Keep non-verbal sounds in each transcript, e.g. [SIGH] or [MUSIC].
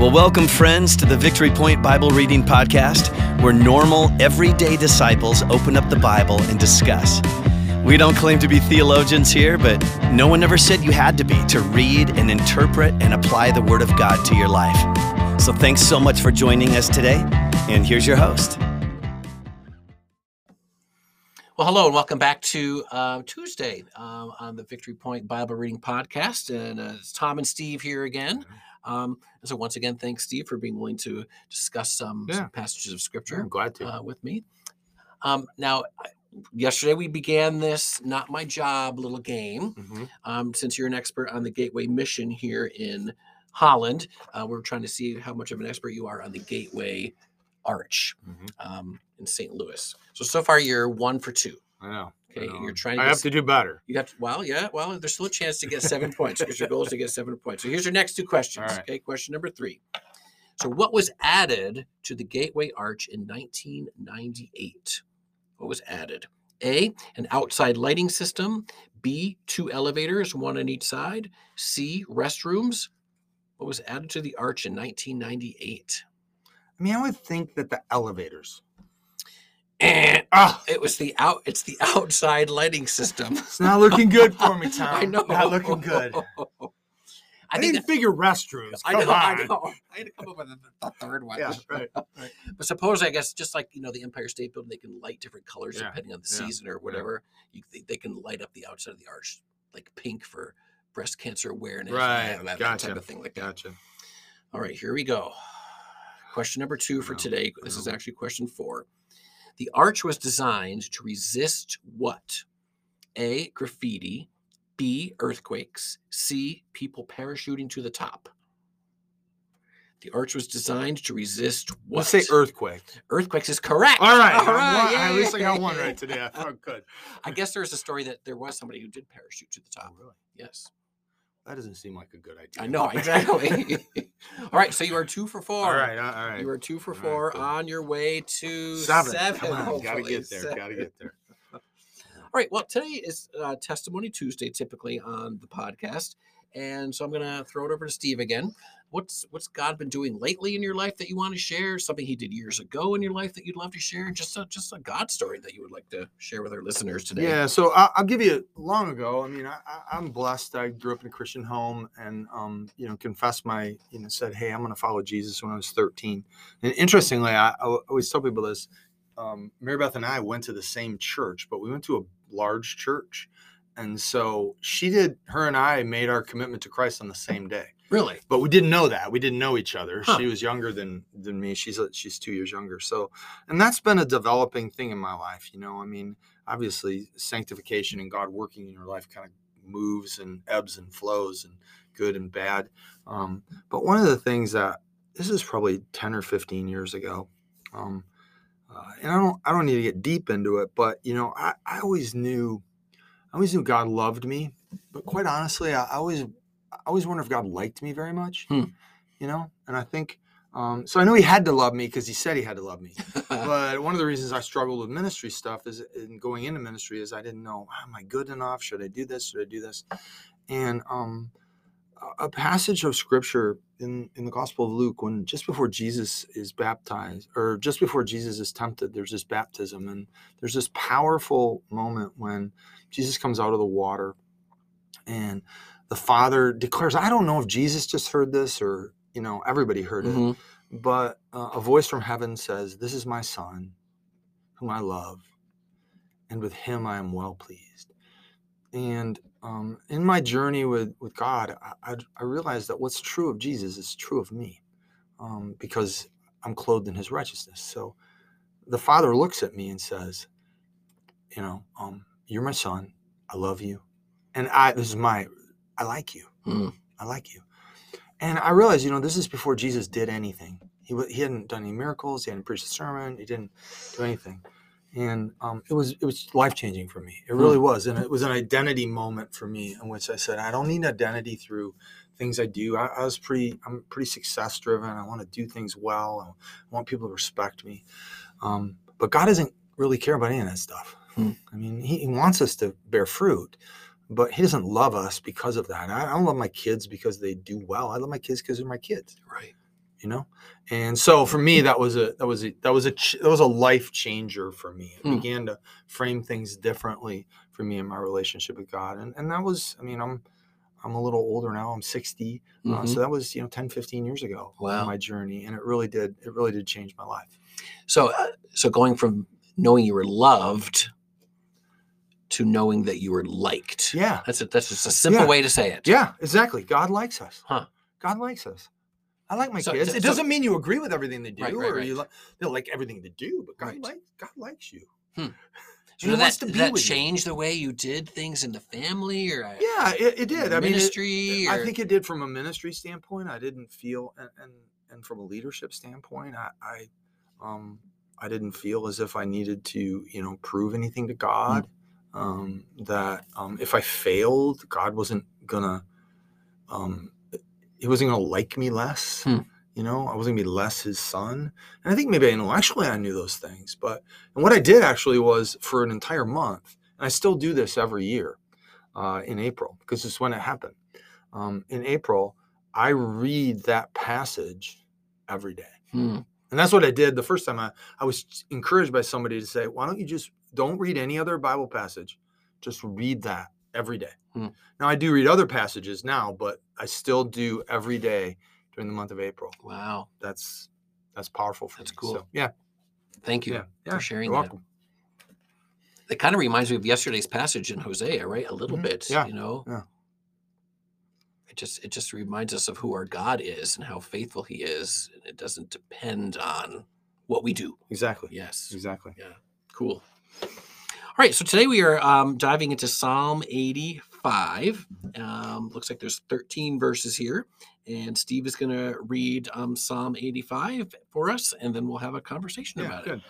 Well, welcome, friends, to the Victory Point Bible Reading Podcast, where normal, everyday disciples open up the Bible and discuss. We don't claim to be theologians here, but no one ever said you had to be to read and interpret and apply the Word of God to your life. So thanks so much for joining us today, and here's your host. Well, hello and welcome back to uh, Tuesday um, on the Victory Point Bible Reading Podcast. And uh, it's Tom and Steve here again. Um, and so, once again, thanks, Steve, for being willing to discuss some, Yeah. some passages of Scripture I'm glad to. uh, with me. Um, now, yesterday we began this Not My Job little game. Mhm. Um, since you're an expert on the Gateway mission here in Holland, uh, we're trying to see how much of an expert you are on the Gateway Arch Mhm. um, in St. Louis. So so far you're one for two. I know. I Okay, know. you're um, trying to I have s- to do better. You got well, yeah. Well, there's still a chance to get seven points because your goal is to get seven points. So here's your next two questions. All right. Okay, question number three. So what was added to the Gateway Arch in 1998? What was added? A, an outside lighting system. B, two elevators, one on each side. C, restrooms. What was added to the arch in 1998? I mean, I would think that the elevators. Eh, Ah, it was the out. It's the outside lighting system. it's not looking good for me, [LAUGHS] Tom. I know. Not looking good. I, I, think didn't figure restrooms. I Come know, I know. I had to come up with a, a third one. Yeah, right. right. [LAUGHS] But suppose, I guess, just like you know, the Empire State Building, they can light different colors Yeah, depending on the yeah, season or whatever. You, they, they can light up the outside of the arch, like pink for breast cancer awareness, Right, that, that gotcha, type of thing like that. Gotcha. All right, here we go. Question number two for today. This is actually question four. The arch was designed to resist what? A. Graffiti. B. Earthquakes. C. People parachuting to the top. The arch was designed to resist what? Let's say earthquake. Earthquakes is correct. All right. All right. At least I got one right today. I felt good. I guess there's a story that there was somebody who did parachute to the oh, top. really? Yes. That doesn't seem like a good idea. I know, [LAUGHS] exactly. all right, so you are two for four. All right. All all right. You are two for All right, four good. on your way to Seven. seven. Come on. Gotta get there. Gotta get there. [LAUGHS] All right. Well, today is uh, Testimony Tuesday, typically on the podcast, and so I'm going to throw it over to Steve again. What's what's God been doing lately in your life that you want to share? Something He did years ago in your life that you'd love to share? Just a just a God story that you would like to share with our listeners today. Yeah, so I, I'll give you long ago. I mean, I, I'm blessed. I grew up in a Christian home, and um, you know, confessed my, you know, said, "Hey, I'm going to follow Jesus" when I was 13. And interestingly, I, I always tell people this. Um, Mary Beth and I went to the same church, but we went to a large church, and so she did. Her and I made our commitment to Christ on the same day Really? but we didn't know that. We didn't know each other. Huh. She was younger than than me. She's a, she's two years younger. So, and that's been a developing thing in my life. You know, I mean, obviously, sanctification and God working in your life kind of moves and ebbs and flows and good and bad. Um, but one of the things that this is probably ten or fifteen years ago. Um, uh, and I don't I don't need to get deep into it, but you know, I, I always knew I always knew God loved me. But quite honestly, I, I always I always wonder if God liked me very much. Hmm. You know, and I think um, so. I know He had to love me because He said He had to love me. [LAUGHS] but one of the reasons I struggled with ministry stuff is in going into ministry is I didn't know am I good enough? Should I do this? Should I do this? And um, a- passage of scripture in in the Gospel of Luke when just before Jesus is baptized or just before Jesus is tempted, there's this baptism and there's this powerful moment when Jesus comes out of the water and the father declares i don't know if jesus just heard this or you know everybody heard it Mhm. but uh, a voice from heaven says this is my son whom i love and with him i am well pleased and um, in my journey with, with god I, I, realized that what's true of jesus is true of me um, because i'm clothed in his righteousness. So the father looks at me and says you know um, you're my son. I love you. And i this is my i like you. Mm. i like you. And i realized you know this is before jesus did anything. He, he hadn't done any miracles. He hadn't preached a sermon. He didn't do anything and um, it was it was life changing for me it really was and it was an identity moment for me in which i said i don't need identity through things i do i, I was pretty i'm pretty success driven i want to do things well i want people to respect me um, but god doesn't really care about any of that stuff Hmm. i mean he, he wants us to bear fruit but he doesn't love us because of that. I I don't love my kids because they do well. I love my kids because they're my kids. Right. You know. And so for me, that was a that was a that was a ch- that was a life changer for me. It Hmm. began to frame things differently for me in my relationship with God, and and that was, I mean, I'm I'm a little older now. I'm 60, uh, Mhm. so that was you know 10, 15 years ago. Wow. my journey, and it really did it really did change my life. So, uh, so going from knowing you were loved to knowing that you were liked. Yeah, That's a, that's just a simple Yeah. way to say it. yeah, exactly. God likes us. Huh. God likes us. I like my So- kids. so- it doesn't mean you agree with everything they do, Right, right, or you li- they like everything they do, but God likes God likes you. [LAUGHS] So did he that, wants to be that with you. change the way you did things in the family or uh, Yeah, it, it did. I mean, it- ministry? I think it did from a ministry standpoint. I didn't feel, and and, and from a leadership standpoint, I, I, um, I didn't feel as if I needed to, you know, prove anything to God. Um, that um, if I failed, God wasn't gonna, um, He wasn't gonna like me less. Hmm. You know, I wasn't gonna be less His son. And I think maybe intellectually I knew those things, but and what I did actually was for an entire month, and I still do this every year uh, in April because it's when it happened. Um, in April, I read that passage every day. Hmm. And that's what I did the first time I, I was encouraged by somebody to say, why don't you just don't read any other Bible passage? Just read that every day. Hmm. Now I do read other passages now, but I still do every day during the month of April. Wow. That's that's powerful for That's me. cool. So, yeah, Thank you yeah, yeah. sharing you're that. welcome. It kind of reminds me of yesterday's passage in Hosea, right? A little Mhm. bit, Yeah, you know. yeah. It just it just reminds us of who our God is and how faithful He is. and It doesn't depend on what we do. Exactly. Yes. Exactly. Yeah. Cool. All right, so today we are um, diving into Psalm 85. Um, looks like there's 13 verses here, and Steve is going to read um, Psalm 85 for us, and then we'll have a conversation Yeah, about good. it.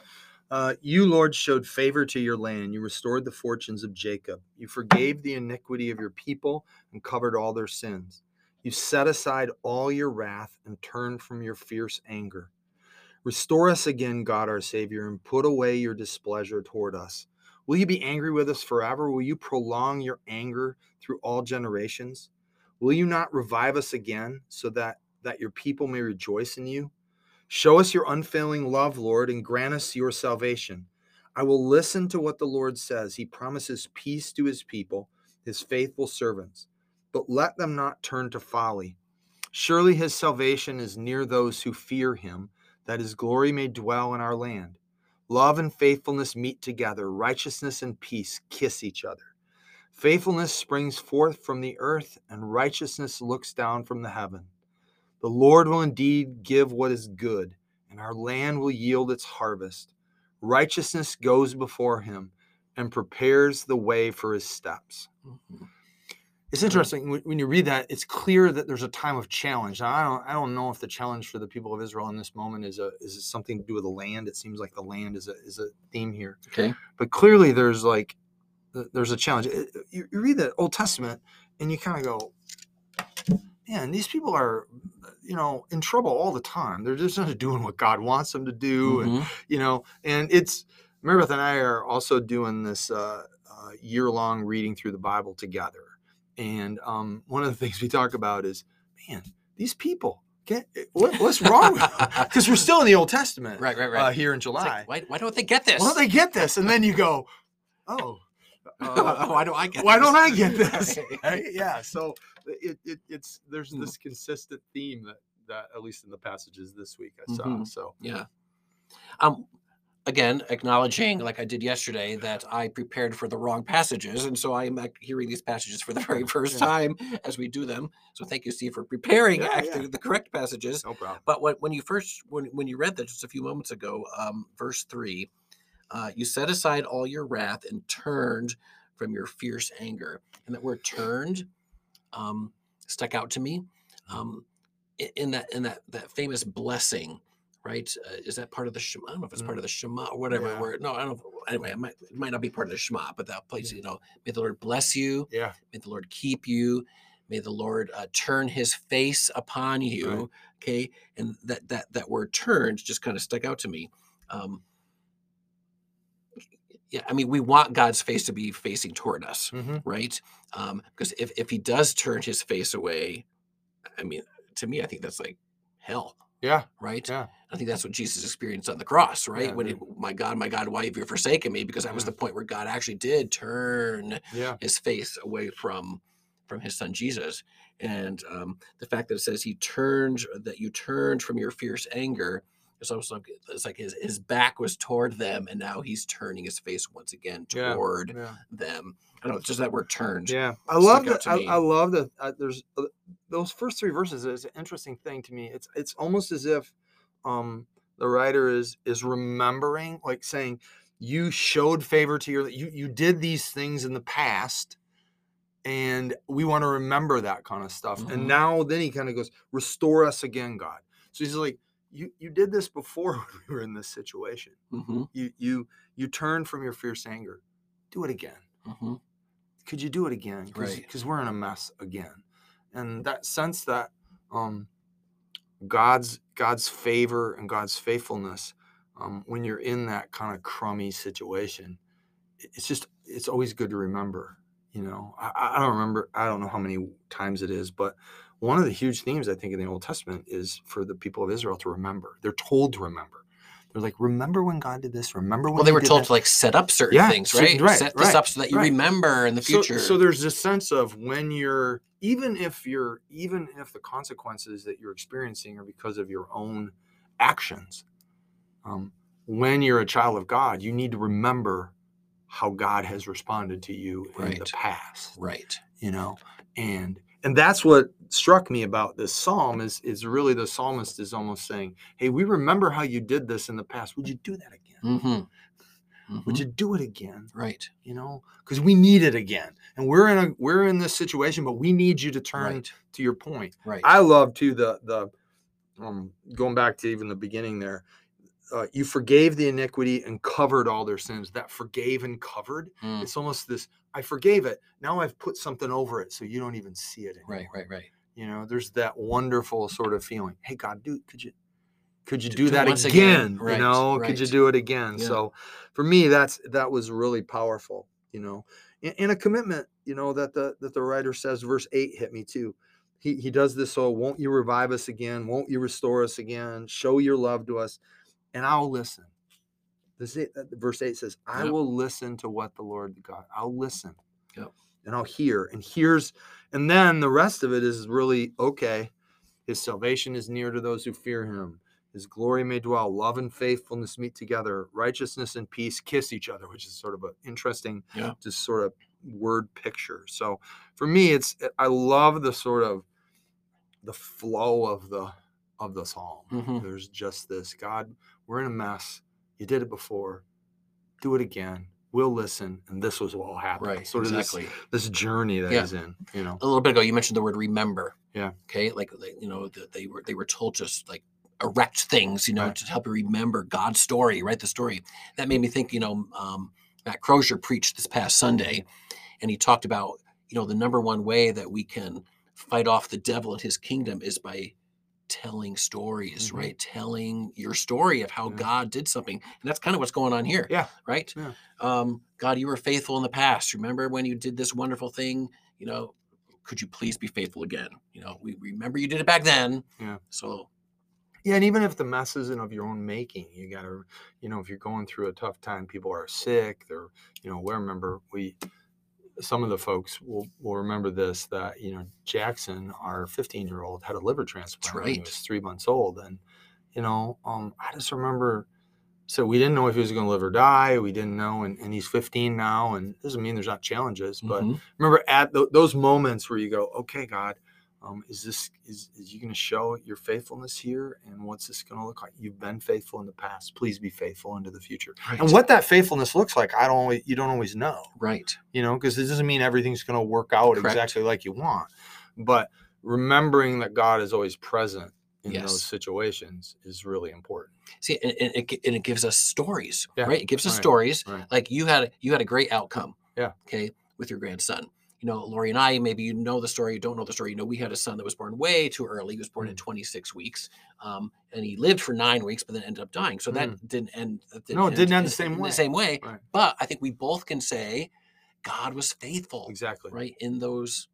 Uh, you, Lord, showed favor to your land. You restored the fortunes of Jacob. You forgave the iniquity of your people and covered all their sins. You set aside all your wrath and turned from your fierce anger. Restore us again, God our Savior, and put away your displeasure toward us. Will you be angry with us forever? Will you prolong your anger through all generations? Will you not revive us again so that, that your people may rejoice in you? Show us your unfailing love, Lord, and grant us your salvation. I will listen to what the Lord says. He promises peace to his people, his faithful servants. But let them not turn to folly. Surely his salvation is near those who fear him, that his glory may dwell in our land. Love and faithfulness meet together, righteousness and peace kiss each other. Faithfulness springs forth from the earth, and righteousness looks down from the heaven. The Lord will indeed give what is good, and our land will yield its harvest. Righteousness goes before him and prepares the way for his steps. Mhm. It's interesting when, when you read that. It's clear that there's a time of challenge. Now, I don't. I don't know if the challenge for the people of Israel in this moment is a is something to do with the land. It seems like the land is a is a theme here. Okay. But clearly, there's like there's a challenge. You, you read the Old Testament and you kind of go, man, these people are, you know, in trouble all the time. They're just not doing what God wants them to do, and Mhm. you know, and it's Marybeth and I are also doing this uh, uh, year long reading through the Bible together. And um, one of the things we talk about is, man, these people, get, what, what's wrong with [LAUGHS] them? Because we're still in the Old Testament Right, right, uh, right. here in July. like, why, why don't they get this? Why don't they get this? And then you go, oh, uh, [LAUGHS] why don't I get why this? don't I get this? Right. [LAUGHS] Right? Yeah. So it, it it's there's Hmm. this consistent theme that that at least in the passages this week I saw. Mhm. So Yeah. Um again, acknowledging like I did yesterday that I prepared for the wrong passages and so I'm hearing these passages for the [LAUGHS] very first Yeah. time as we do them. So thank you Steve for preparing Yeah, actually yeah. the correct passages. no problem. But when, when you first when when you read that just a few moments ago, um, verse three, uh, you set aside all your wrath and turned from your fierce anger. And that word "turned" um, stuck out to me. Um, in that in that that famous blessing, right? Uh, is that part of the Shema? I don't know if it's part Mm. of the Shema or whatever. Yeah. Word. No, I don't. Anyway, it might it might not be part of the Shema, but that place, Yeah. you know, may the Lord bless you. Yeah. May the Lord keep you. May the Lord uh, turn His face upon you. Right. Okay, and that that that word "turned" just kind of stuck out to me. Um, yeah, I mean, we want God's face to be facing toward us, Mm-hmm. right? Um, because if if He does turn His face away, I mean, to me, I think that's like hell. Yeah. right? Yeah. I think that's what Jesus experienced on the cross, right? Yeah, when it, my God, my God, why have you forsaken me? Because that was the point where God actually did turn Yeah. his face away from from his son Jesus. And um, the fact that it says he turned that you turned from your fierce anger, it's almost like it's like his, his back was toward them, and now he's turning his face once again toward Yeah. them. I don't know, it's just that word turned. Yeah, I love that. I. I love that. Uh, there's uh, those first three verses is an interesting thing to me. It's it's almost as if um, the writer is is remembering, like saying, "You showed favor to your you you did these things in the past." And we want to remember that kind of stuff. Mhm. And now, then he kind of goes, "Restore us again, God." So he's like, "You you did this before [LAUGHS] when we were in this situation. hmm You you you turned from your fierce anger. Do it again." hmm could you do it again? Because Right. we're in a mess again, and that sense that um, God's God's favor and God's faithfulness um, when you're in that kind of crummy situation, it's just it's always good to remember. You know, I- I don't remember. I don't know how many times it is, but one of the huge themes I think in the Old Testament is for the people of Israel to remember. They're told to remember. They're like, remember when God did this. Remember when Well, they he were told that?" to like set up certain Yeah, things, right? right, Set this right, up so that you right. remember in the future. So, there's this sense of when you're even if you're even if the consequences that you're experiencing are because of your own actions. Um, when you're a child of God, you need to remember how God has responded to you in the past. right. You know, and and that's what struck me about this psalm is is really the psalmist is almost saying, "Hey, we remember how you did this in the past. Would you do that again? hmm Would you do it again?" Right. you know because we need it again and we're in a we're in this situation but we need you to turn Right. to your point Right. i love too the the um going back to even the beginning there uh, you forgave the iniquity and covered all their sins that forgave and covered Mm, it's almost this i forgave it now i've put something over it so you don't even see it anymore. right. Right. Right. you know there's that wonderful sort of feeling hey god dude, could you could you Do- do, that again, again. Right, you know could you do it again Yeah. so for me that's that was really powerful you know and, and a commitment you know that the that the writer says verse 8 hit me too he, he does this so won't you revive us again won't you restore us again show your love to us and i'll listen this is, verse 8 says i Yep. will listen to what the lord god i'll listen Yep. and i'll hear and here's and then the rest of it is really okay his salvation is near to those who fear him his glory may dwell love and faithfulness meet together righteousness and peace kiss each other which is sort of an interesting Yeah. just sort of word picture so for me it's i love the sort of the flow of the of the psalm Mhm. there's just this god we're in a mess you did it before do it again we'll listen and this was what will happen Right. sort of exactly. this, this journey that Yeah. in you know a little bit ago you mentioned the word remember Yeah. okay like you know they were they were told just like erect things you know Right. to help you remember god's story right the story that made me think you know um, matt crozier preached this past sunday and he talked about you know the number one way that we can fight off the devil and his kingdom is by telling stories Mhm. right telling your story of how Yeah. god did something and that's kind of what's going on here Yeah. right Yeah. um, god you were faithful in the past remember when you did this wonderful thing you know could you please be faithful again you know we remember you did it back then Yeah. so Yeah, and even if the mess isn't of your own making, you gotta, you know, if you're going through a tough time, people are sick. They're, you know, we remember we, some of the folks will will remember this that you know Jackson, our 15 year old, had a liver transplant when he was three months old, and you know, um, I just remember. So we didn't know if he was going to live or die. We didn't know, and, and he's 15 now, and doesn't mean there's not challenges, but Mhm. remember at tho- those moments where you go, okay, God, um, is this is, is you going to show your faithfulness here, and what's this going to look like? You've been faithful in the past. Please be faithful into the future. right. And what that faithfulness looks like, I don't always, you don't always know, right you know, because it doesn't mean everything's going to work out Correct. exactly like you want. But remembering that God is always present in Yes. those situations is really important. see and, and, it, and it gives us stories Yeah, right it gives us right, stories right. like you had you had a great outcome Yeah. okay with your grandson you know lori and i maybe you know the story you don't know the story you know we had a son that was born way too early he was born at Mm. 26 weeks um, and he lived for nine weeks but then ended up dying so that didn't end that Mm. No, it didn't end the same way. the same way Right. but i think we both can say god was faithful Exactly. right in those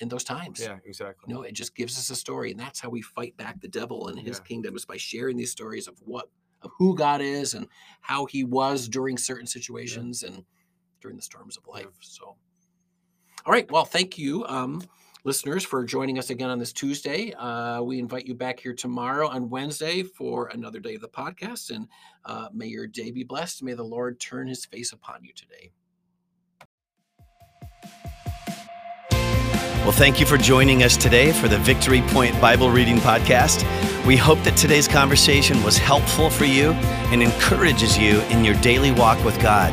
in those times. Yeah, exactly. You know, it just gives us a story, and that's how we fight back the devil and his Yeah. kingdom is by sharing these stories of what of who God is and how He was during certain situations and during the storms of life. So, all right, well, thank you, um, listeners, for joining us again on this Tuesday. Uh, we invite you back here tomorrow on Wednesday for another day of the podcast, and uh, may your day be blessed. May the Lord turn His face upon you today. Well, thank you for joining us today for the Victory Point Bible Reading Podcast. We hope that today's conversation was helpful for you and encourages you in your daily walk with God.